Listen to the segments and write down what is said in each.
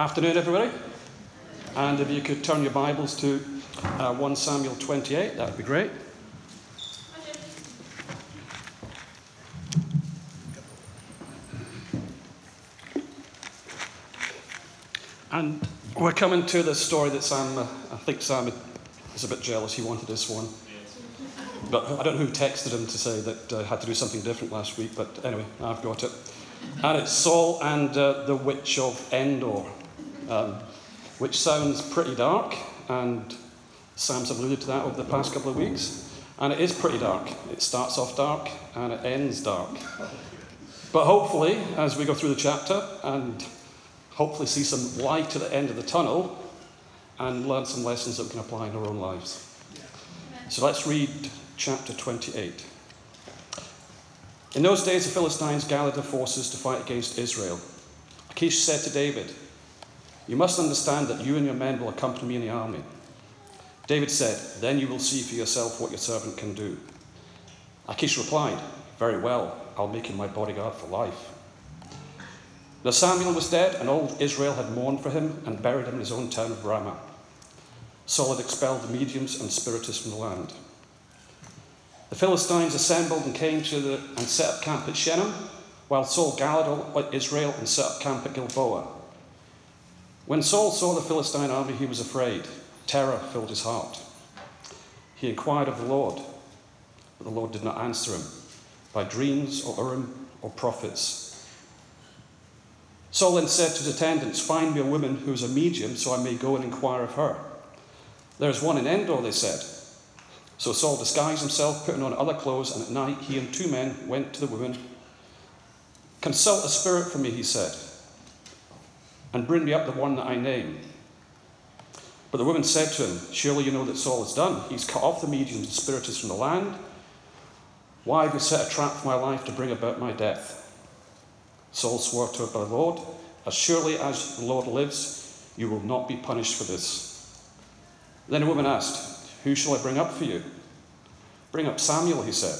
Afternoon, everybody. And if you could turn your Bibles to uh, 1 Samuel 28, that would be great. And we're coming to the story that Sam, uh, I think Sam is a bit jealous. He wanted this one. But I don't know who texted him to say that uh, had to do something different last week, but anyway, I've got it. And it's Saul and uh, the Witch of Endor, um, which sounds pretty dark, and Sam's alluded to that over the past couple of weeks. And it is pretty dark. It starts off dark and it ends dark. But hopefully, as we go through the chapter and hopefully see some light at the end of the tunnel and learn some lessons that we can apply in our own lives. So let's read chapter 28. In those days, the Philistines gathered their forces to fight against Israel. Achish said to David, You must understand that you and your men will accompany me in the army. David said, Then you will see for yourself what your servant can do. Achish replied, Very well, I'll make him my bodyguard for life. Now Samuel was dead, and all Israel had mourned for him and buried him in his own town of Ramah. Saul had expelled the mediums and spiritists from the land. The Philistines assembled and came to the, and set up camp at Shunem, while Saul gathered all Israel and set up camp at Gilboa. When Saul saw the Philistine army, he was afraid. Terror filled his heart. He inquired of the Lord, but the Lord did not answer him by dreams or Urim or prophets. Saul then said to his attendants, Find me a woman who is a medium, so I may go and inquire of her. There is one in Endor, they said. So Saul disguised himself, putting on other clothes, and at night he and two men went to the woman. Consult a spirit for me, he said, and bring me up the one that I name. But the woman said to him, Surely you know that Saul has done. He's cut off the mediums and spiritists from the land. Why have you set a trap for my life to bring about my death? Saul swore to her by the Lord, As surely as the Lord lives, you will not be punished for this. Then the woman asked, Who shall I bring up for you? Bring up Samuel, he said.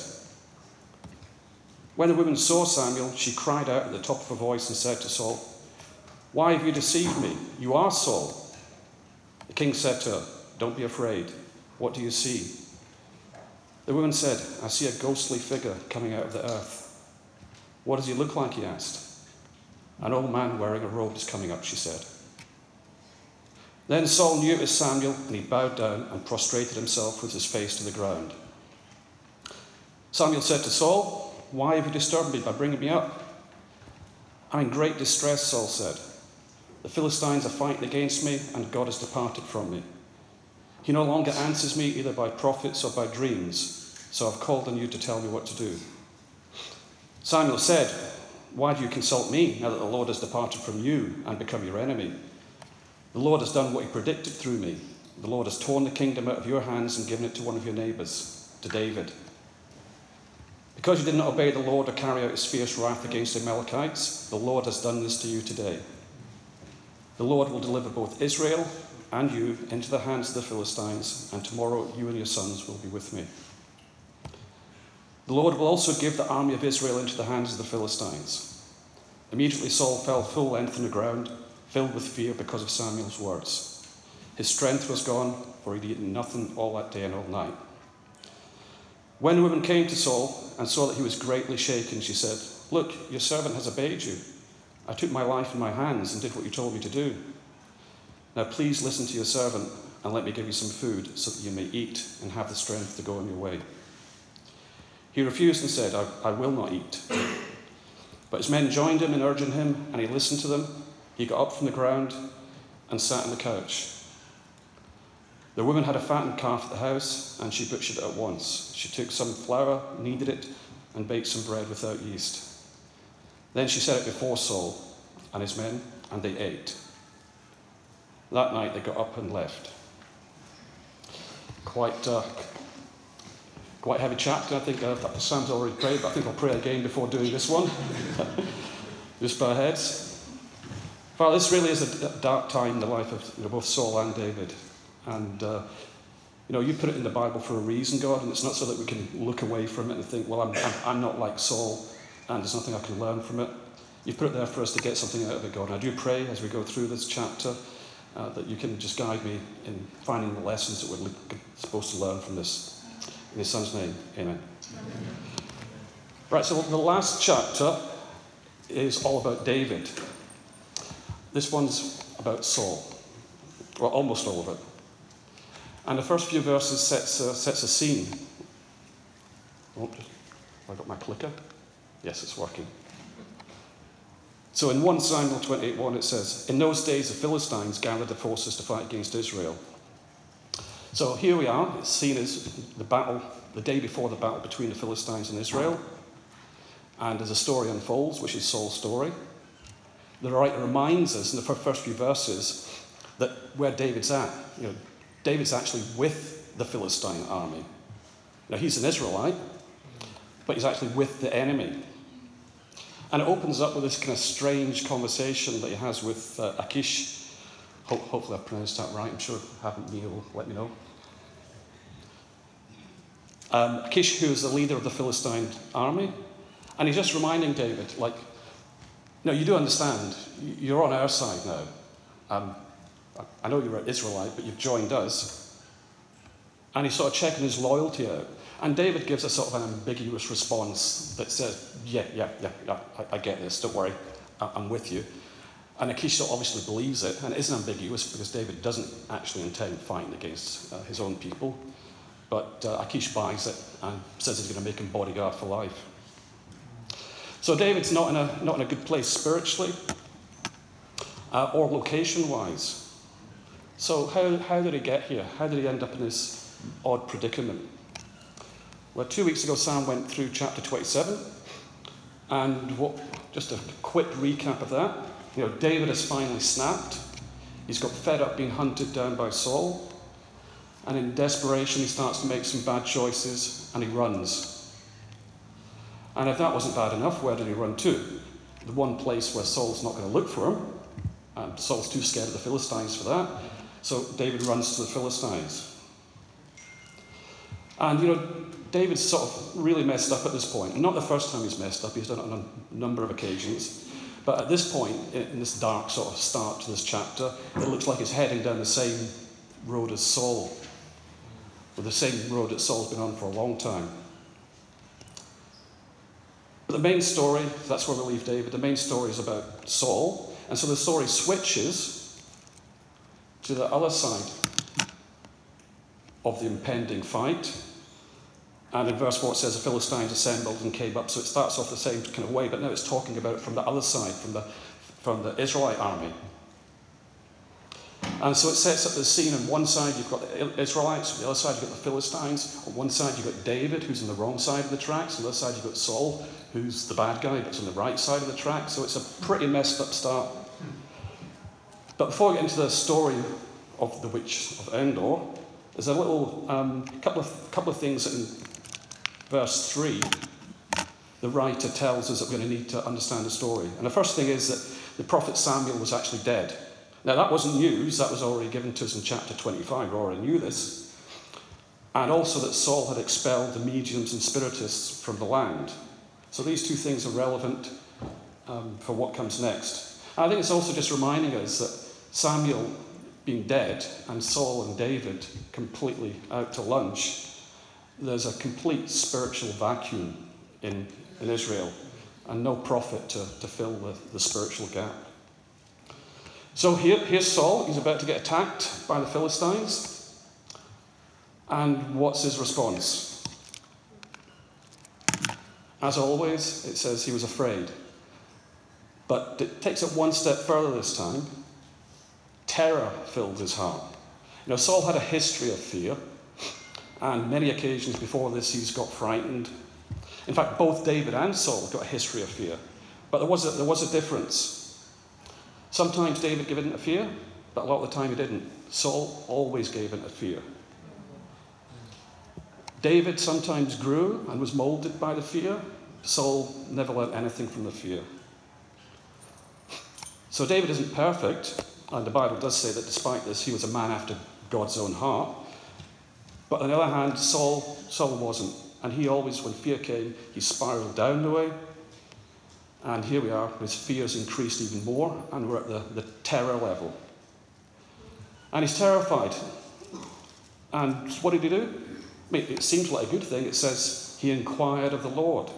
When the woman saw Samuel, she cried out at the top of her voice and said to Saul, Why have you deceived me? You are Saul. The king said to her, Don't be afraid. What do you see? The woman said, I see a ghostly figure coming out of the earth. What does he look like? he asked. An old man wearing a robe is coming up, she said. Then Saul knew it was Samuel, and he bowed down and prostrated himself with his face to the ground. Samuel said to Saul, Why have you disturbed me by bringing me up? I'm in great distress, Saul said. The Philistines are fighting against me, and God has departed from me. He no longer answers me either by prophets or by dreams, so I've called on you to tell me what to do. Samuel said, Why do you consult me now that the Lord has departed from you and become your enemy? The Lord has done what he predicted through me. The Lord has torn the kingdom out of your hands and given it to one of your neighbours, to David. Because you did not obey the Lord or carry out his fierce wrath against the Amalekites, the Lord has done this to you today. The Lord will deliver both Israel and you into the hands of the Philistines, and tomorrow you and your sons will be with me. The Lord will also give the army of Israel into the hands of the Philistines. Immediately Saul fell full length on the ground, filled with fear because of Samuel's words. His strength was gone, for he'd eaten nothing all that day and all night. When the woman came to Saul and saw that he was greatly shaken, she said, Look, your servant has obeyed you. I took my life in my hands and did what you told me to do. Now please listen to your servant and let me give you some food so that you may eat and have the strength to go on your way. He refused and said, I, I will not eat. But his men joined him in urging him, and he listened to them. He got up from the ground and sat on the couch. The woman had a fattened calf at the house, and she butchered it at once. She took some flour, kneaded it, and baked some bread without yeast. Then she set it before Saul and his men, and they ate. That night they got up and left. Quite, uh, quite heavy chapter. I think uh, Sam's already prayed, but I think I'll pray again before doing this one. Just bow heads. Well, this really is a dark time in the life of you know, both Saul and David. And, uh, you know, you put it in the Bible for a reason, God, and it's not so that we can look away from it and think, well, I'm, I'm, I'm not like Saul, and there's nothing I can learn from it. You've put it there for us to get something out of it, God. And I do pray as we go through this chapter uh, that you can just guide me in finding the lessons that we're supposed to learn from this. In His Son's name, amen. amen. Right, so the last chapter is all about David. This one's about Saul. Well, almost all of it. And the first few verses sets a, sets a scene. Oh, I got my clicker? Yes, it's working. So in 1 Samuel 28:1 it says, In those days the Philistines gathered their forces to fight against Israel. So here we are, it's seen as the battle, the day before the battle between the Philistines and Israel. And as a story unfolds, which is Saul's story, the writer reminds us in the first few verses that where David's at. You know, David's actually with the Philistine army. Now, he's an Israelite, but he's actually with the enemy. And it opens up with this kind of strange conversation that he has with uh, Achish. Ho- hopefully, I've pronounced that right. I'm sure if I haven't, Neil let me know. Um, Achish, who is the leader of the Philistine army, and he's just reminding David, like, no, you do understand, you're on our side now. Um, I know you're an Israelite, but you've joined us. And he's sort of checking his loyalty out. And David gives a sort of an ambiguous response that says, Yeah, yeah, yeah, yeah I, I get this, don't worry, I, I'm with you. And Achish obviously believes it, and it isn't ambiguous because David doesn't actually intend fighting against uh, his own people. But uh, Achish buys it and says he's going to make him bodyguard for life. So David's not in a, not in a good place spiritually uh, or location wise. So, how, how did he get here? How did he end up in this odd predicament? Well, two weeks ago, Sam went through chapter 27, and what, just a quick recap of that. You know, David has finally snapped. He's got fed up being hunted down by Saul, and in desperation, he starts to make some bad choices and he runs. And if that wasn't bad enough, where did he run to? The one place where Saul's not going to look for him. And Saul's too scared of the Philistines for that. So David runs to the Philistines. And, you know, David's sort of really messed up at this point. Not the first time he's messed up, he's done it on a number of occasions. But at this point, in this dark sort of start to this chapter, it looks like he's heading down the same road as Saul, or the same road that Saul's been on for a long time. But the main story, that's where we leave David, the main story is about Saul. And so the story switches to the other side of the impending fight. And in verse 4 it says the Philistines assembled and came up. So it starts off the same kind of way, but now it's talking about it from the other side, from the, from the Israelite army. And so it sets up the scene. On one side, you've got the Israelites. On the other side, you've got the Philistines. On one side, you've got David, who's on the wrong side of the tracks. On the other side, you've got Saul, who's the bad guy, but on the right side of the track. So it's a pretty messed up start. But before we get into the story of the witch of Endor, there's a little um, couple of couple of things in verse three. The writer tells us that we're going to need to understand the story. And the first thing is that the prophet Samuel was actually dead. Now, that wasn't news, that was already given to us in chapter 25. We already knew this. And also that Saul had expelled the mediums and spiritists from the land. So these two things are relevant um, for what comes next. And I think it's also just reminding us that Samuel being dead and Saul and David completely out to lunch, there's a complete spiritual vacuum in, in Israel and no prophet to, to fill the, the spiritual gap. So here, here's Saul. He's about to get attacked by the Philistines. And what's his response? As always, it says he was afraid. But it takes it one step further this time. Terror filled his heart. You know, Saul had a history of fear, and many occasions before this he's got frightened. In fact, both David and Saul got a history of fear. But there was a, there was a difference. Sometimes David gave in to fear, but a lot of the time he didn't. Saul always gave in to fear. David sometimes grew and was molded by the fear. Saul never learned anything from the fear. So David isn't perfect, and the Bible does say that despite this, he was a man after God's own heart. But on the other hand, Saul, Saul wasn't. And he always, when fear came, he spiraled down the way. And here we are, his fears increased even more, and we're at the, the terror level. And he's terrified. And what did he do? I mean, it seems like a good thing. It says he inquired of the Lord.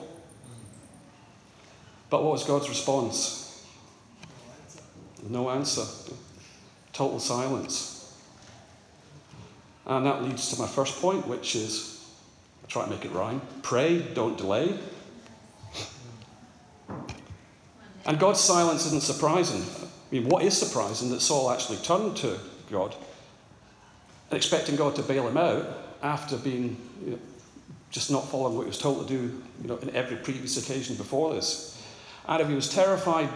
But what was God's response? No answer. Total silence. And that leads to my first point, which is I'll try to make it rhyme pray, don't delay. And God's silence isn't surprising. I mean, what is surprising that Saul actually turned to God and expecting God to bail him out after being you know, just not following what he was told to do you know, in every previous occasion before this. And if he was terrified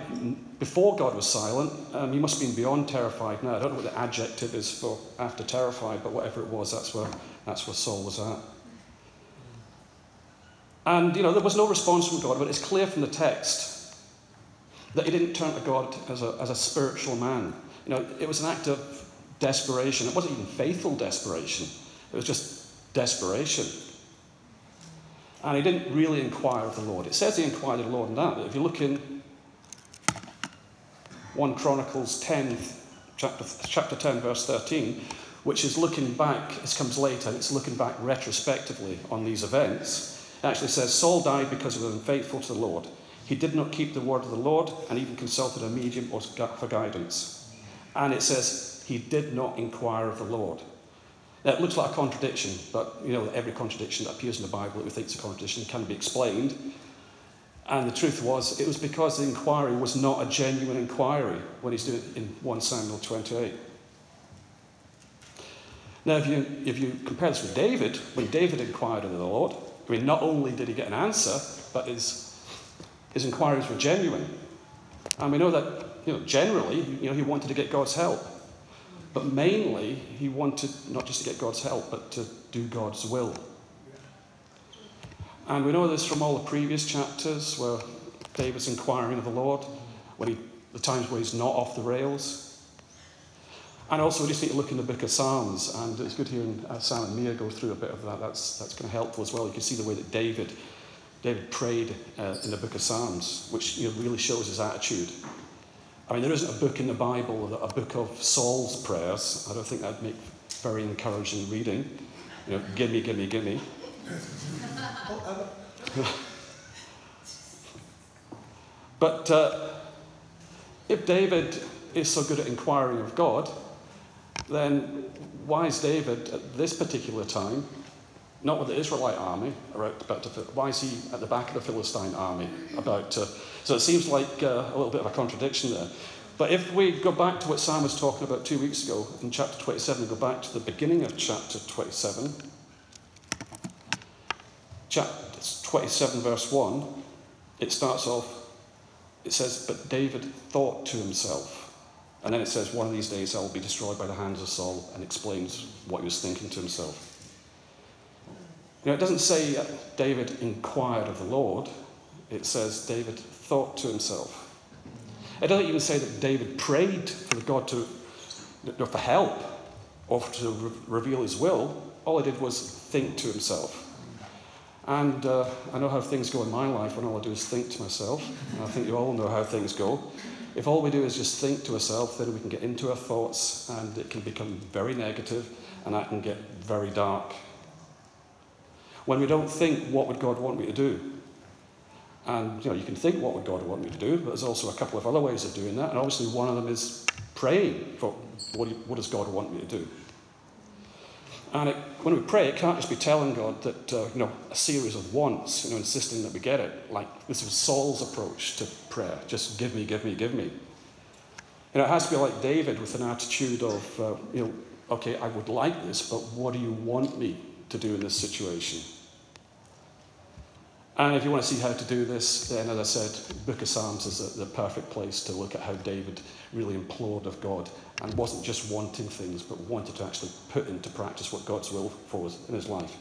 before God was silent, um, he must have been beyond terrified now. I don't know what the adjective is for after terrified, but whatever it was, that's where, that's where Saul was at. And, you know, there was no response from God, but it's clear from the text that he didn't turn to God as a, as a spiritual man. You know, it was an act of desperation. It wasn't even faithful desperation, it was just desperation. And he didn't really inquire of the Lord. It says he inquired of the Lord in that, but if you look in 1 Chronicles 10, chapter, chapter 10, verse 13, which is looking back, this comes later, it's looking back retrospectively on these events. It actually says Saul died because he was unfaithful to the Lord. He did not keep the word of the Lord and even consulted a medium for guidance. And it says he did not inquire of the Lord. Now, it looks like a contradiction, but you know, every contradiction that appears in the Bible that we think is a contradiction can be explained. And the truth was, it was because the inquiry was not a genuine inquiry when he's doing it in 1 Samuel 28. Now, if you, if you compare this with David, when David inquired of the Lord, I mean, not only did he get an answer, but his, his inquiries were genuine. And we know that, you know, generally, you know, he wanted to get God's help. But mainly, he wanted not just to get God's help, but to do God's will. And we know this from all the previous chapters where David's inquiring of the Lord, when he, the times where he's not off the rails. And also, we just need to look in the book of Psalms, and it's good hearing uh, Sam and Mia go through a bit of that. That's, that's kind of helpful as well. You can see the way that David, David prayed uh, in the book of Psalms, which you know, really shows his attitude. I mean, there isn't a book in the Bible, a book of Saul's prayers. I don't think that'd make very encouraging reading. You know, gimme, gimme, gimme. but uh, if David is so good at inquiring of God, then why is David at this particular time not with the Israelite army about to, why is he at the back of the Philistine army about to, so it seems like uh, a little bit of a contradiction there. But if we go back to what Sam was talking about two weeks ago in chapter 27, and go back to the beginning of chapter 27, chapter 27, verse 1, it starts off, it says, But David thought to himself. And then it says, One of these days I will be destroyed by the hands of Saul, and explains what he was thinking to himself. You know, it doesn't say David inquired of the Lord, it says David thought to himself. It doesn't even say that David prayed for God to, for help or to re- reveal his will. All he did was think to himself. And uh, I know how things go in my life when all I do is think to myself. And I think you all know how things go. If all we do is just think to ourselves, then we can get into our thoughts and it can become very negative and that can get very dark. When we don't think, what would God want me to do? And you know, you can think, what would God want me to do? But there's also a couple of other ways of doing that. And obviously, one of them is praying for what, what does God want me to do? And it, when we pray, it can't just be telling God that, uh, you know, a series of wants, you know, insisting that we get it. Like this was Saul's approach to prayer just give me, give me, give me. You know, it has to be like David with an attitude of, uh, you know, okay, I would like this, but what do you want me to do in this situation? And if you want to see how to do this, then as I said, Book of Psalms is the, the perfect place to look at how David really implored of God and wasn't just wanting things, but wanted to actually put into practice what God's will for was in his life.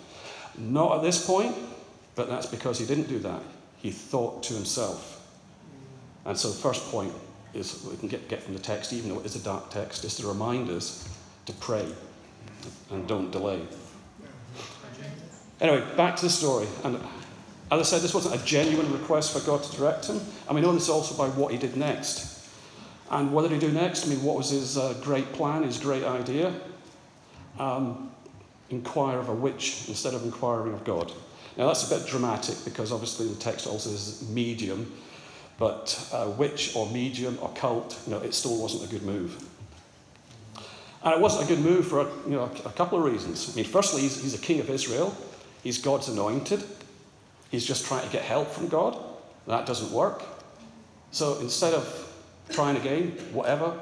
Not at this point, but that's because he didn't do that. He thought to himself. And so the first point is we can get, get from the text, even though it is a dark text, is to remind us to pray and don't delay. Anyway, back to the story. And As I said, this wasn't a genuine request for God to direct him, and we know this also by what he did next. And what did he do next? I mean, what was his uh, great plan, his great idea? Um, inquire of a witch instead of inquiring of God. Now, that's a bit dramatic because obviously the text also says medium, but uh, witch or medium or cult, you know, it still wasn't a good move. And it wasn't a good move for you know, a couple of reasons. I mean, firstly, he's, he's a king of Israel, he's God's anointed. He's just trying to get help from God. That doesn't work. So instead of trying again, whatever,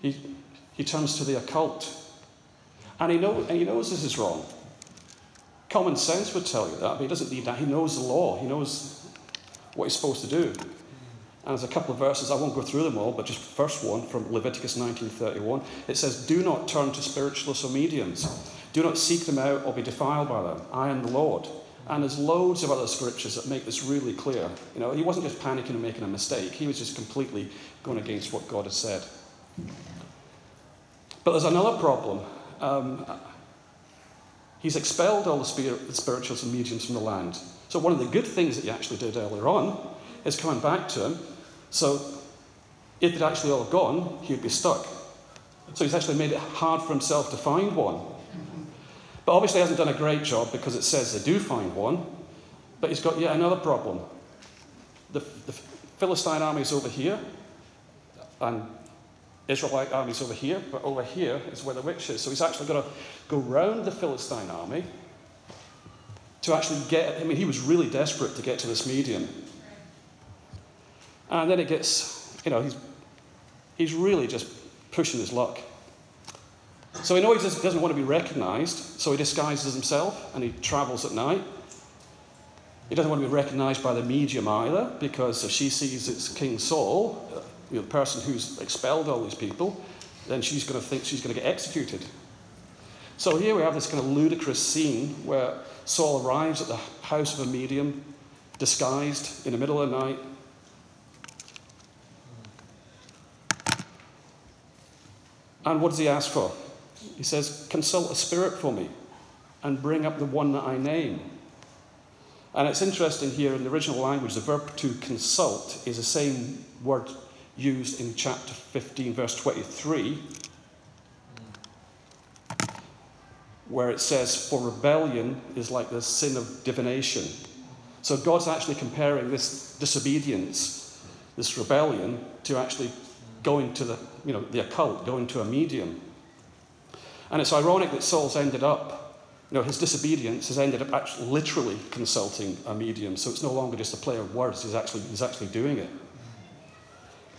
he, he turns to the occult. And he, know, and he knows this is wrong. Common sense would tell you that, but he doesn't need that. He knows the law, he knows what he's supposed to do. And there's a couple of verses, I won't go through them all, but just first one from Leviticus 19:31. It says, Do not turn to spiritualists or mediums. Do not seek them out or be defiled by them. I am the Lord. And there's loads of other scriptures that make this really clear. You know, he wasn't just panicking and making a mistake, he was just completely going against what God had said. But there's another problem. Um, he's expelled all the, spirit, the spirituals and mediums from the land. So, one of the good things that he actually did earlier on is coming back to him. So, if they'd actually all gone, he'd be stuck. So, he's actually made it hard for himself to find one. But obviously, he hasn't done a great job because it says they do find one. But he's got yet another problem. The, the Philistine army is over here, and Israelite army is over here, but over here is where the witch is. So he's actually got to go round the Philistine army to actually get. I mean, he was really desperate to get to this medium. And then it gets, you know, he's, he's really just pushing his luck. So he knows he doesn't want to be recognized, so he disguises himself and he travels at night. He doesn't want to be recognized by the medium either, because if she sees it's King Saul, uh, you know, the person who's expelled all these people, then she's going to think she's going to get executed. So here we have this kind of ludicrous scene where Saul arrives at the house of a medium, disguised in the middle of the night. And what does he ask for? He says, Consult a spirit for me and bring up the one that I name. And it's interesting here in the original language, the verb to consult is the same word used in chapter 15, verse 23, where it says, For rebellion is like the sin of divination. So God's actually comparing this disobedience, this rebellion, to actually going to the, you know, the occult, going to a medium. And it's ironic that Saul's ended up, you know, his disobedience has ended up actually literally consulting a medium. So it's no longer just a play of words, he's actually, he's actually doing it.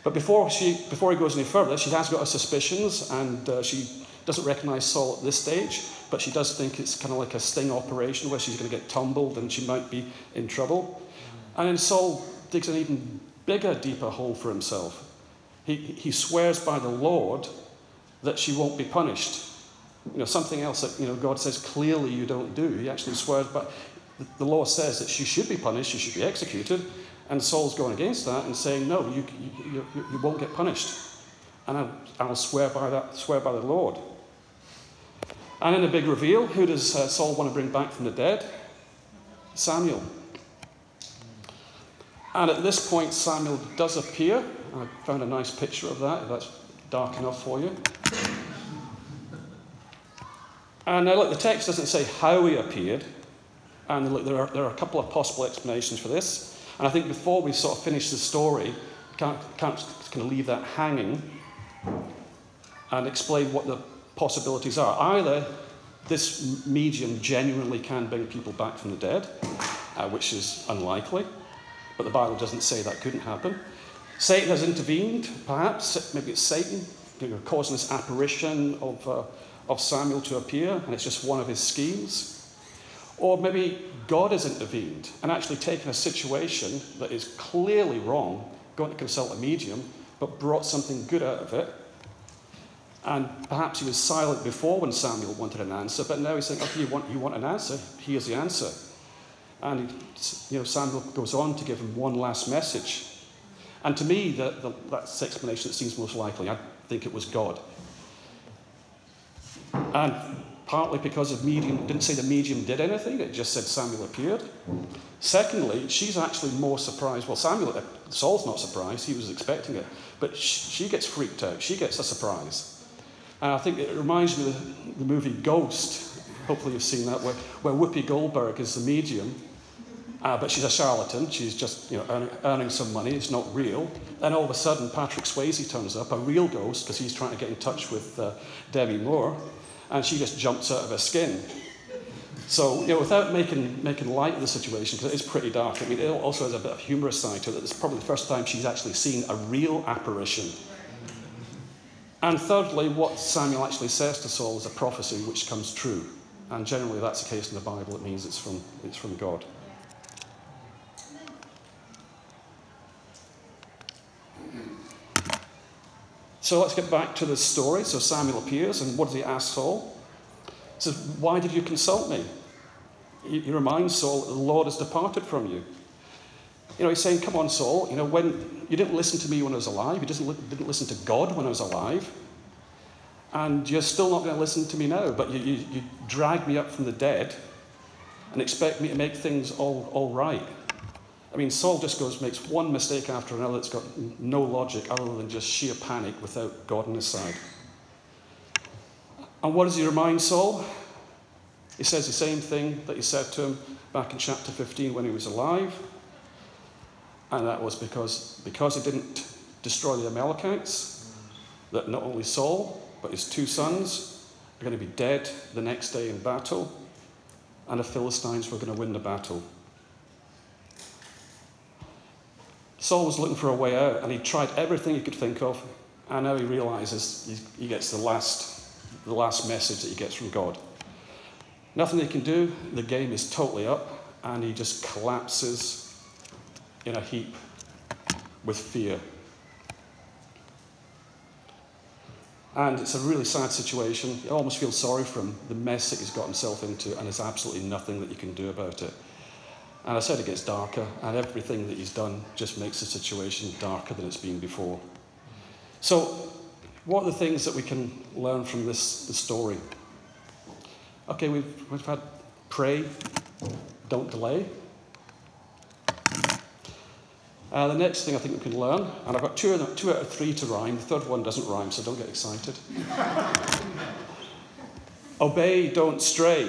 But before, she, before he goes any further, she has got her suspicions and uh, she doesn't recognize Saul at this stage, but she does think it's kind of like a sting operation where she's going to get tumbled and she might be in trouble. And then Saul digs an even bigger, deeper hole for himself. He, he swears by the Lord that she won't be punished. You know, something else that you know, God says clearly you don't do. He actually swears, but the law says that she should be punished, she should be executed. And Saul's going against that and saying, No, you, you, you, won't get punished. And I'll, I'll, swear, by that, swear by the Lord. And in a big reveal, who does uh, Saul want to bring back from the dead? Samuel. And at this point, Samuel does appear. I found a nice picture of that, if that's dark enough for you. And now, look, the text doesn't say how he appeared. And look, there are, there are a couple of possible explanations for this. And I think before we sort of finish the story, can't, can't kind of leave that hanging and explain what the possibilities are. Either this medium genuinely can bring people back from the dead, uh, which is unlikely, but the Bible doesn't say that couldn't happen. Satan has intervened, perhaps, maybe it's Satan causing this apparition of, uh, of Samuel to appear, and it's just one of his schemes. Or maybe God has intervened and actually taken a situation that is clearly wrong, going to consult a medium, but brought something good out of it. And perhaps he was silent before when Samuel wanted an answer, but now he's saying, okay, you want, you want an answer? Here's the answer. And you know, Samuel goes on to give him one last message. And to me, the, the, that's the explanation that seems most likely. I think it was God. And partly because of medium, didn't say the medium did anything, it just said Samuel appeared. Secondly, she's actually more surprised. Well, Samuel, uh, Saul's not surprised, he was expecting it, but she gets freaked out, she gets a surprise. And I think it reminds me of the movie Ghost. Hopefully, you've seen that, where, where Whoopi Goldberg is the medium, uh, but she's a charlatan. She's just you know, earning, earning, some money. It's not real. Then all of a sudden, Patrick Swayze turns up, a real ghost, because he's trying to get in touch with uh, Demi Moore and she just jumps out of her skin. So, you know, without making, making light of the situation, because it is pretty dark, I mean, it also has a bit of humorous side to it. It's probably the first time she's actually seen a real apparition. And thirdly, what Samuel actually says to Saul is a prophecy which comes true. And generally, that's the case in the Bible. It means it's from, it's from God. So let's get back to the story. So Samuel appears, and what does he ask Saul? He says, Why did you consult me? He, reminds Saul the Lord has departed from you. You know, he's saying, Come on, Saul, you know, when you didn't listen to me when I was alive, you didn't, didn't listen to God when I was alive, and you're still not going to listen to me now, but you, you, you drag me up from the dead and expect me to make things all, all right. I mean, Saul just goes, makes one mistake after another that's got no logic other than just sheer panic without God on his side. And what does he remind Saul? He says the same thing that he said to him back in chapter 15 when he was alive. And that was because, because he didn't destroy the Amalekites, that not only Saul, but his two sons are going to be dead the next day in battle, and the Philistines were going to win the battle. Saul was looking for a way out, and he tried everything he could think of, and now he realizes he gets the last, the last message that he gets from God. Nothing he can do, the game is totally up, and he just collapses in a heap with fear. And it's a really sad situation. You almost feel sorry for him, the mess that he's got himself into, and there's absolutely nothing that you can do about it. And I said it gets darker, and everything that he's done just makes the situation darker than it's been before. So, what are the things that we can learn from this, this story? Okay, we've, we've had pray, don't delay. Uh, the next thing I think we can learn, and I've got two, two out of three to rhyme, the third one doesn't rhyme, so don't get excited. Obey, don't stray.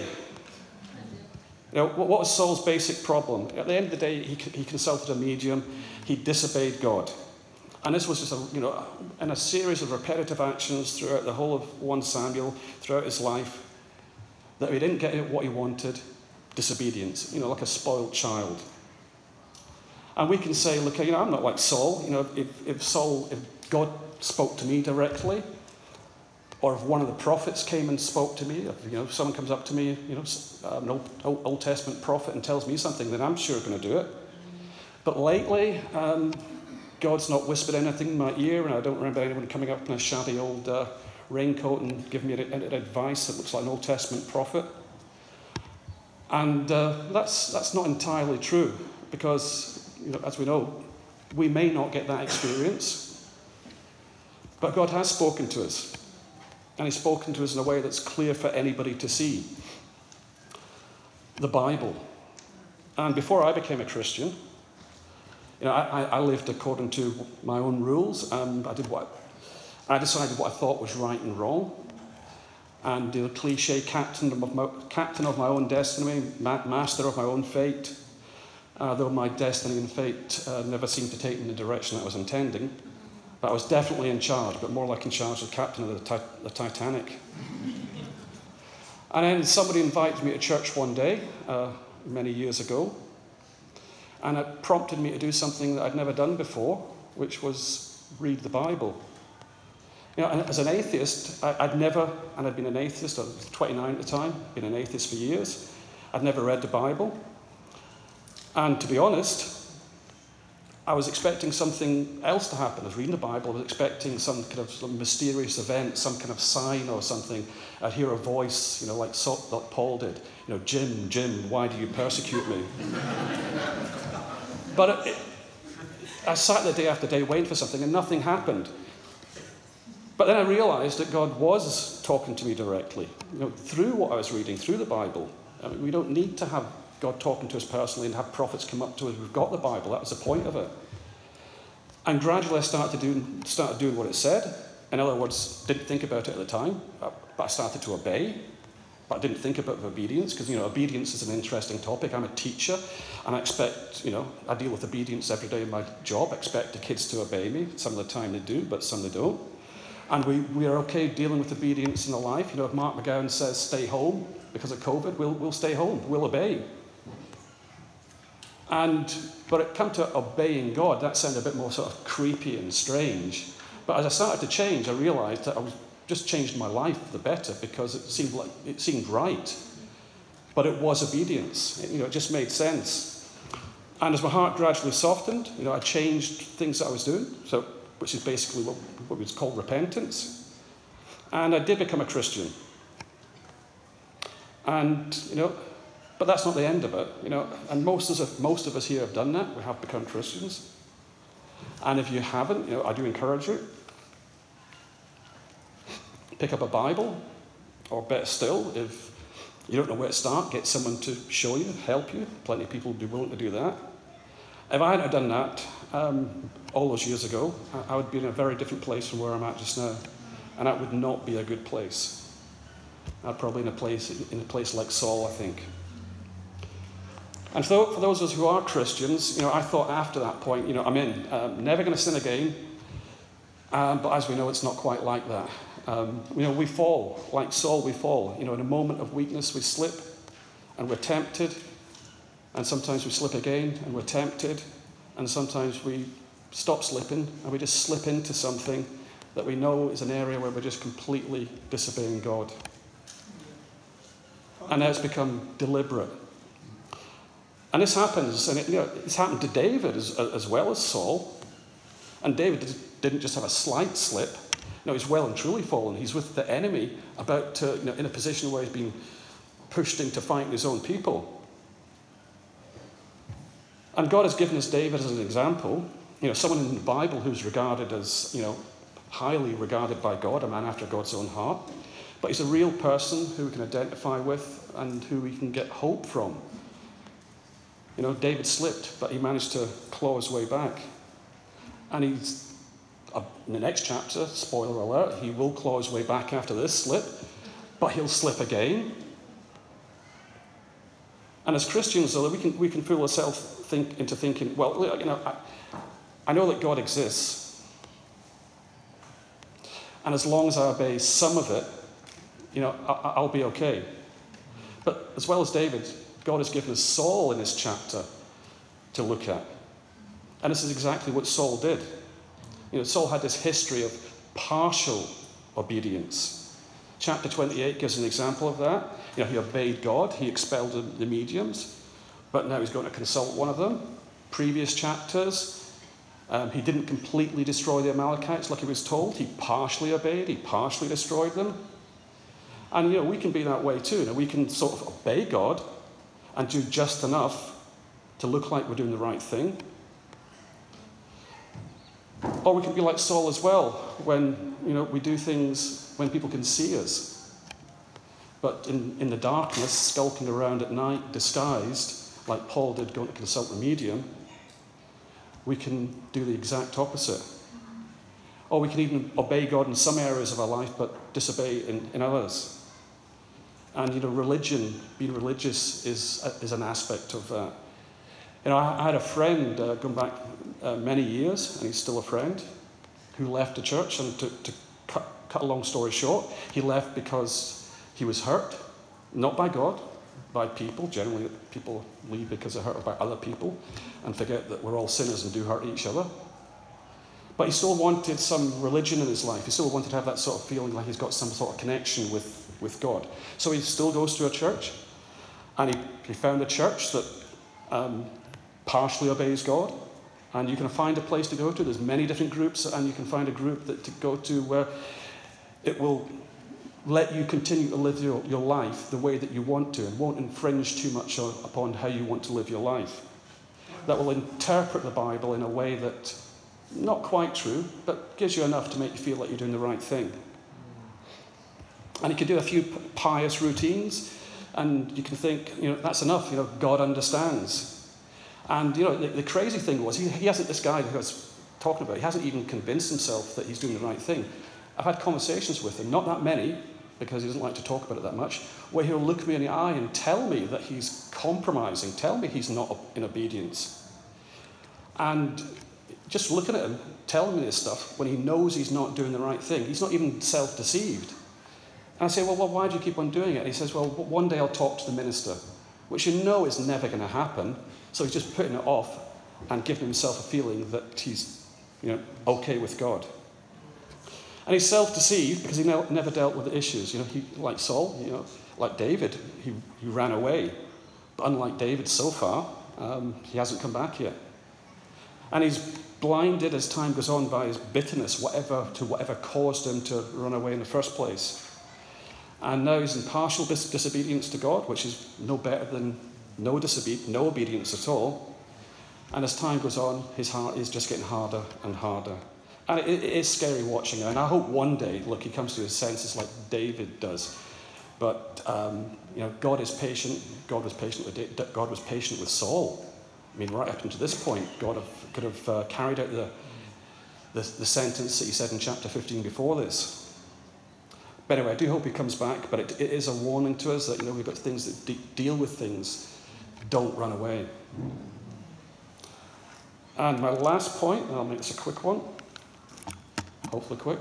You know, what was Saul's basic problem? At the end of the day, he, he consulted a medium, he disobeyed God. And this was just a, you know, in a series of repetitive actions throughout the whole of 1 Samuel, throughout his life, that he didn't get what he wanted, disobedience, you know, like a spoiled child. And we can say, look, you know, I'm not like Saul. You know, if, if Saul, if God spoke to me directly, or if one of the prophets came and spoke to me, if you know, someone comes up to me, you know, an Old, Old Testament prophet and tells me something, then I'm sure going to do it. But lately, um, God's not whispered anything in my ear, and I don't remember anyone coming up in a shabby old uh, raincoat and giving me advice that looks like an Old Testament prophet. And uh, that's, that's not entirely true, because, you know, as we know, we may not get that experience, but God has spoken to us and he's spoken to us in a way that's clear for anybody to see. The Bible. And before I became a Christian, you know, I, I lived according to my own rules. and I did what I decided what I thought was right and wrong. And the cliche captain of my, captain of my own destiny, master of my own fate, uh, though my destiny and fate uh, never seemed to take me in the direction I was intending. But I was definitely in charge, but more like in charge of the captain of the, the Titanic. and then somebody invited me to church one day, uh, many years ago, and it prompted me to do something that I'd never done before, which was read the Bible. You know, as an atheist, I, would never, and I'd been an atheist, I was 29 at the time, been an atheist for years. I'd never read the Bible. And to be honest, I was expecting something else to happen. I was reading the Bible, I was expecting some kind of some mysterious event, some kind of sign or something. I'd hear a voice, you know, like, Paul did. You know, Jim, Jim, why do you persecute me? but it, I sat there day after day waiting for something and nothing happened. But then I realized that God was talking to me directly, you know, through what I was reading, through the Bible. I mean, we don't need to have God talking to us personally and have prophets come up to us. We've got the Bible. That was the point of it. And gradually I started doing, started doing what it said. In other words, didn't think about it at the time, but I started to obey. But I didn't think about obedience because, you know, obedience is an interesting topic. I'm a teacher and I expect, you know, I deal with obedience every day in my job. I expect the kids to obey me. Some of the time they do, but some they don't. And we, we are okay dealing with obedience in the life. You know, if Mark McGowan says stay home because of COVID, we'll, we'll stay home. We'll obey. And, but it come to obeying God, that sounded a bit more sort of creepy and strange. But as I started to change, I realized that I was just changed my life for the better because it seemed like it seemed right. But it was obedience. It, you know, it just made sense. And as my heart gradually softened, you know, I changed things that I was doing, so, which is basically what, what was called repentance. And I did become a Christian. And, you know, but that's not the end of it, you know. And most of us, most of us here have done that. We have become Christians. And if you haven't, you know, I do encourage you. Pick up a Bible, or better still, if you don't know where to start, get someone to show you, help you. Plenty of people would be willing to do that. If I hadn't done that um, all those years ago, I would be in a very different place from where I'm at just now. And that would not be a good place. I'd probably in a place in a place like Saul, I think. And so, for those of us who are Christians, you know, I thought after that point, you know, I'm in, um, never going to sin again. Um, but as we know, it's not quite like that. Um, you know, we fall, like Saul, we fall. You know, in a moment of weakness, we slip and we're tempted. And sometimes we slip again and we're tempted. And sometimes we stop slipping and we just slip into something that we know is an area where we're just completely disobeying God. And now it's become deliberate. And this happens, and it, you know, it's happened to David as, as well as Saul. And David didn't just have a slight slip. No, he's well and truly fallen. He's with the enemy, about to, you know, in a position where he's been pushed into fighting his own people. And God has given us David as an example. You know, someone in the Bible who's regarded as, you know, highly regarded by God, a man after God's own heart. But he's a real person who we can identify with and who we can get hope from. You know, David slipped, but he managed to claw his way back. And he's, uh, in the next chapter, spoiler alert, he will claw his way back after this slip, but he'll slip again. And as Christians, though, we can, we can fool ourselves think, into thinking, well, you know, I, I know that God exists. And as long as I obey some of it, you know, I, I'll be okay. But as well as David, God has given us Saul in this chapter to look at. And this is exactly what Saul did. You know, Saul had this history of partial obedience. Chapter 28 gives an example of that. You know, he obeyed God, he expelled the mediums, but now he's going to consult one of them. Previous chapters, um, he didn't completely destroy the Amalekites like he was told. He partially obeyed, he partially destroyed them. And, you know, we can be that way too. You know, we can sort of obey God, and do just enough to look like we're doing the right thing. Or we can be like Saul as well, when you know, we do things when people can see us. But in, in the darkness, skulking around at night, disguised, like Paul did going to consult the medium, we can do the exact opposite. Or we can even obey God in some areas of our life, but disobey in, in others. And, you know, religion, being religious is, is an aspect of that. You know, I, I had a friend uh, going back uh, many years, and he's still a friend, who left the church. And to, to cut, cut a long story short, he left because he was hurt, not by God, by people. Generally, people leave because they're hurt by other people and forget that we're all sinners and do hurt each other. But he still wanted some religion in his life. He still wanted to have that sort of feeling like he's got some sort of connection with with God. So he still goes to a church, and he, he found a church that um, partially obeys God. And you can find a place to go to. There's many different groups, and you can find a group that to go to where it will let you continue to live your, your life the way that you want to and won't infringe too much upon how you want to live your life. That will interpret the Bible in a way that Not quite true, but gives you enough to make you feel like you're doing the right thing. And you can do a few pious routines, and you can think, you know, that's enough. You know, God understands. And you know, the, the crazy thing was, he, he hasn't. This guy who I was talking about, he hasn't even convinced himself that he's doing the right thing. I've had conversations with him, not that many, because he doesn't like to talk about it that much, where he'll look me in the eye and tell me that he's compromising, tell me he's not in obedience. And just looking at him, telling me this stuff when he knows he's not doing the right thing, he's not even self deceived. And I say, well, well, why do you keep on doing it? And he says, well, one day I'll talk to the minister, which you know is never going to happen. So he's just putting it off and giving himself a feeling that he's you know, okay with God. And he's self-deceived because he never dealt with the issues. You know, he, like Saul, you know, like David, he, he ran away. But unlike David so far, um, he hasn't come back yet. And he's blinded as time goes on by his bitterness, whatever to whatever caused him to run away in the first place. And now he's in partial dis- disobedience to God, which is no better than no, disobe- no obedience at all. And as time goes on, his heart is just getting harder and harder. And it, it is scary watching. And I hope one day, look, he comes to his senses like David does. But um, you know, God is patient. God was patient with God was patient with Saul. I mean, right up until this point, God have, could have uh, carried out the, the, the sentence that he said in chapter 15 before this. But anyway, I do hope he comes back. But it, it is a warning to us that you know we've got things that de- deal with things. Don't run away. And my last point, and I'll make this a quick one hopefully quick.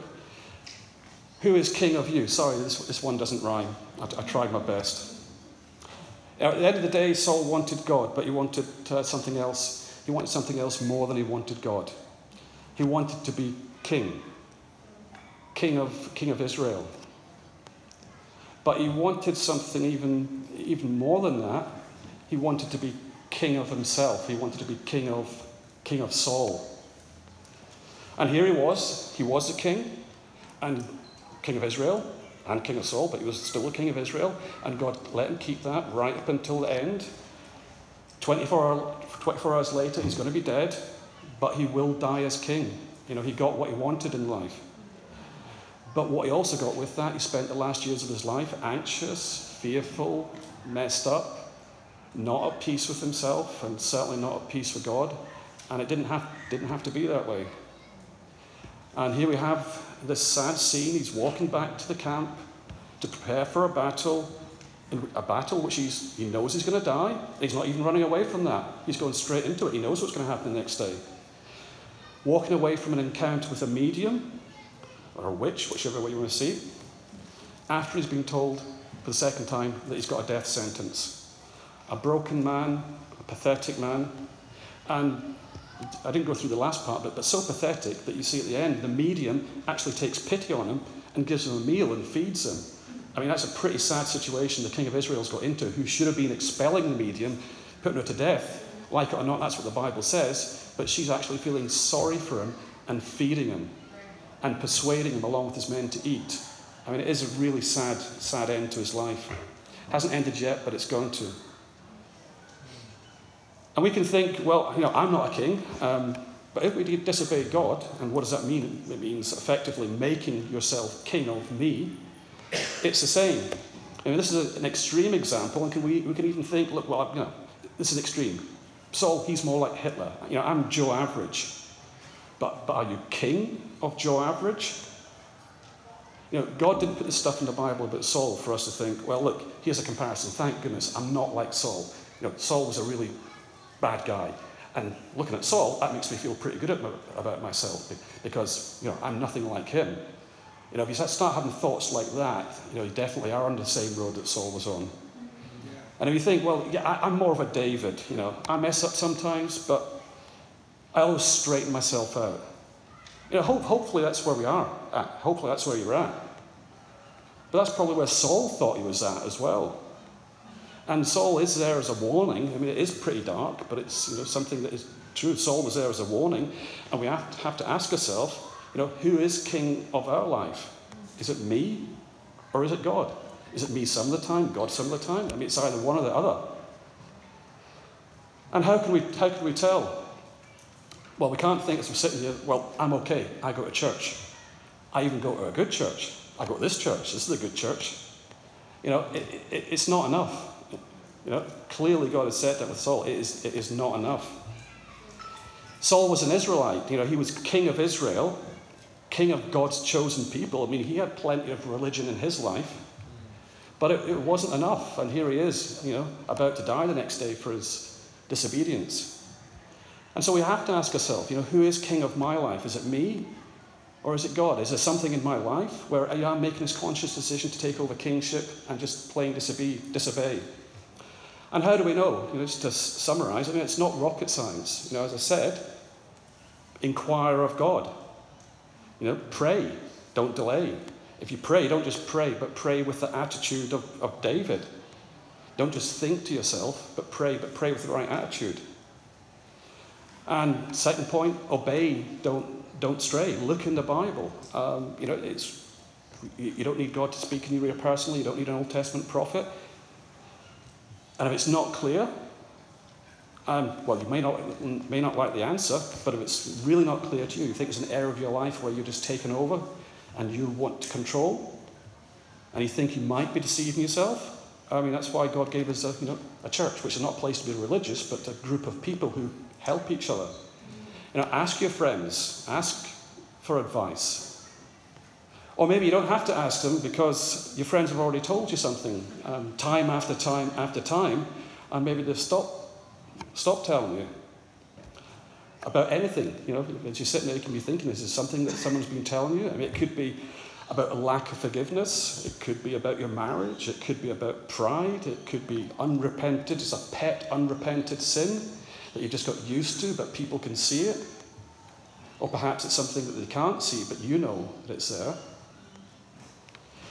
Who is king of you? Sorry, this, this one doesn't rhyme. I, I tried my best. At the end of the day, Saul wanted God, but he wanted uh, something else. He wanted something else more than he wanted God. He wanted to be king, king of, king of Israel. But he wanted something even, even more than that. He wanted to be king of himself. He wanted to be king of, king of Saul. And here he was. He was a king, and king of Israel, and king of Saul, but he was still a king of Israel. And God let him keep that right up until the end. 24, hour, 24 hours later, he's going to be dead, but he will die as king. You know, he got what he wanted in life. But what he also got with that, he spent the last years of his life anxious, fearful, messed up, not at peace with himself, and certainly not at peace with God. And it didn't have, didn't have to be that way. And here we have this sad scene. He's walking back to the camp to prepare for a battle, a battle which he's, he knows he's going to die. He's not even running away from that. He's going straight into it. He knows what's going to happen the next day. Walking away from an encounter with a medium or a witch, whichever way you want to see, after he's been told for the second time that he's got a death sentence. A broken man, a pathetic man, and I didn't go through the last part, but, but so pathetic that you see at the end, the medium actually takes pity on him and gives him a meal and feeds him. I mean, that's a pretty sad situation the king of Israel's got into, who should have been expelling the medium, putting her to death. Like it or not, that's what the Bible says, but she's actually feeling sorry for him and feeding him and persuading him along with his men to eat. I mean, it is a really sad, sad end to his life. It Hasn't ended yet, but it's going to. And we can think, well, you know, I'm not a king, um, but if we disobey God, and what does that mean? It means effectively making yourself king of me. It's the same. I mean, this is an extreme example, and can we, we can even think, look, well, you know, this is extreme. Saul, he's more like Hitler. You know, I'm Joe Average. But, but are you king of Joe Average? You know, God didn't put this stuff in the Bible about Saul for us to think, well, look, here's a comparison. Thank goodness I'm not like Saul. You know, Saul was a really bad guy. And looking at Saul, that makes me feel pretty good about myself because, you know, I'm nothing like him. You know, if you start having thoughts like that, you know, you definitely are on the same road that Saul was on. And if you think, well, yeah, I, am more of a David, you know, I mess up sometimes, but I always straighten myself out. You know, hope, hopefully that's where we are at. Hopefully that's where you're at. But that's probably where Saul thought he was at as well. And Saul is there as a warning. I mean, it is pretty dark, but it's you know, something that is true. Saul was there as a warning. And we have to, ask ourselves, you know, who is king of our life? Is it me or is it God? Is it me some of the time, God some of the time? I mean, it's either one or the other. And how can we, how can we tell? Well, we can't think as we're sitting here, well, I'm okay. I go to church. I even go to a good church. I go to this church. This is a good church. You know, it, it, it's not enough. You know, clearly God has said that with Saul. It is, it is not enough. Saul was an Israelite. You know, he was king of Israel, king of God's chosen people. I mean, he had plenty of religion in his life, but it, it wasn't enough. And here he is, you know, about to die the next day for his disobedience. And so we have to ask ourselves, you know, who is king of my life? Is it me or is it God? Is there something in my life where I am making this conscious decision to take over kingship and just plain disobey? disobey? And how do we know? You know, just to summarize, I mean, it's not rocket science. You know, as I said, inquire of God. You know, pray, don't delay. If you pray, don't just pray, but pray with the attitude of, of David. Don't just think to yourself, but pray, but pray with the right attitude. And second point, obey, don't don't stray. Look in the Bible. Um, you know, it's you don't need God to speak in your ear personally. You don't need an Old Testament prophet. And if it's not clear, um, well, you may not may not like the answer, but if it's really not clear to you, you think it's an area of your life where you're just taken over, and you want to control, and you think you might be deceiving yourself. I mean, that's why God gave us a, you know, a church, which is not a place to be religious, but a group of people who help each other. You know, ask your friends, ask for advice. Or maybe you don't have to ask them because your friends have already told you something um, time after time after time, and maybe they've stopped, stopped telling you about anything. You know, as you're sitting there, you can be thinking, is this something that someone's been telling you? I mean, it could be about a lack of forgiveness, it could be about your marriage, it could be about pride, it could be unrepented, it's a pet unrepented sin that you just got used to, but people can see it. Or perhaps it's something that they can't see, but you know that it's there.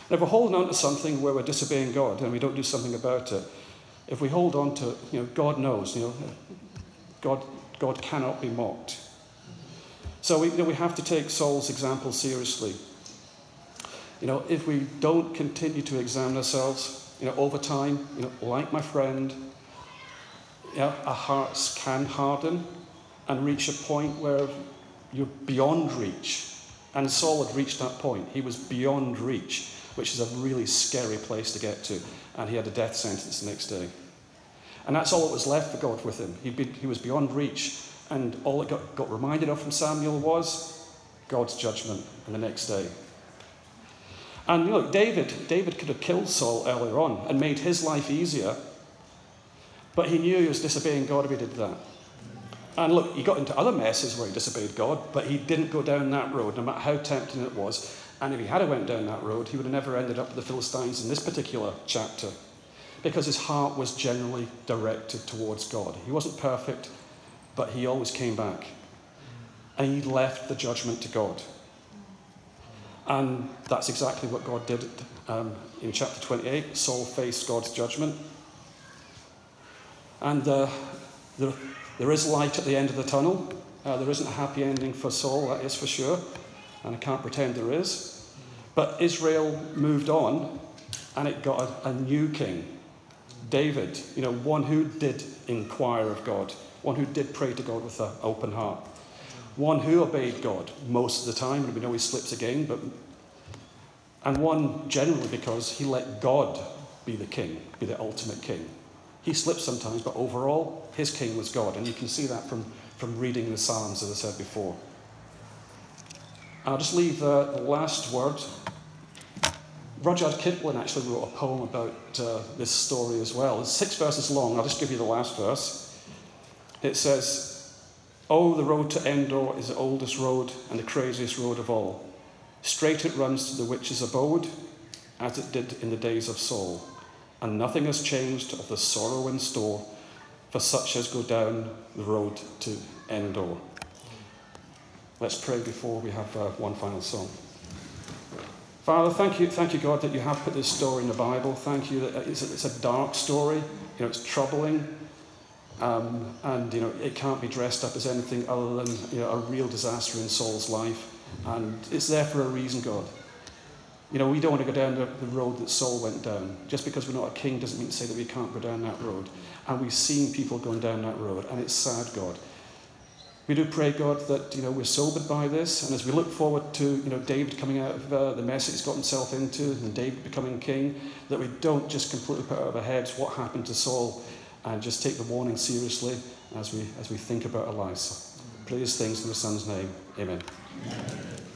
And if we're holding on to something where we're disobeying God and we don't do something about it, if we hold on to, you know, God knows, you know, God, God cannot be mocked. So we, you know, we have to take Saul's example seriously. You know, if we don't continue to examine ourselves, you know, over time, you know, like my friend, yeah, our hearts can harden and reach a point where you're beyond reach. And Saul had reached that point. He was beyond reach, which is a really scary place to get to. And he had a death sentence the next day. And that's all that was left for God with him. He was beyond reach. And all it got, got reminded of from Samuel was God's judgment in the next day. And you know, David, David could have killed Saul earlier on and made his life easier but he knew he was disobeying God if he did that. And look, he got into other messes where he disobeyed God, but he didn't go down that road, no matter how tempting it was. And if he had went down that road, he would have never ended up with the Philistines in this particular chapter, because his heart was generally directed towards God. He wasn't perfect, but he always came back. And he left the judgment to God. And that's exactly what God did um, in chapter 28. Saul faced God's judgment. And uh, there, there is light at the end of the tunnel. Uh, there isn't a happy ending for Saul, that is for sure. And I can't pretend there is. But Israel moved on and it got a, a new king, David, you know, one who did inquire of God, one who did pray to God with an open heart, one who obeyed God most of the time, and we know he slips again, but and one generally because he let God be the king, be the ultimate king. He slips sometimes, but overall, his king was God. And you can see that from, from reading the Psalms, as I said before. I'll just leave uh, the last word. Rudyard Kipling actually wrote a poem about uh, this story as well. It's six verses long. I'll just give you the last verse. It says, Oh, the road to Endor is the oldest road and the craziest road of all. Straight it runs to the witch's abode, as it did in the days of Saul and nothing has changed of the sorrow in store for such as go down the road to Endor. Let's pray before we have uh, one final song. Father, thank you, thank you, God, that you have put this story in the Bible. Thank you that it's a, it's a dark story. You know, it's troubling, um, and you know it can't be dressed up as anything other than you know a real disaster in Saul's life. And it's there for a reason, God. You know, we don't want to go down the road that Saul went down. Just because we're not a king doesn't mean to say that we can't go down that road. And we've seen people going down that road, and it's sad, God. We do pray, God, that you know we're sobered by this, and as we look forward to you know David coming out of uh, the mess he's got himself into, and David becoming king, that we don't just completely put out of our heads what happened to Saul, and just take the warning seriously as we as we think about our lives. Pray these things in the Son's name. Amen. Amen.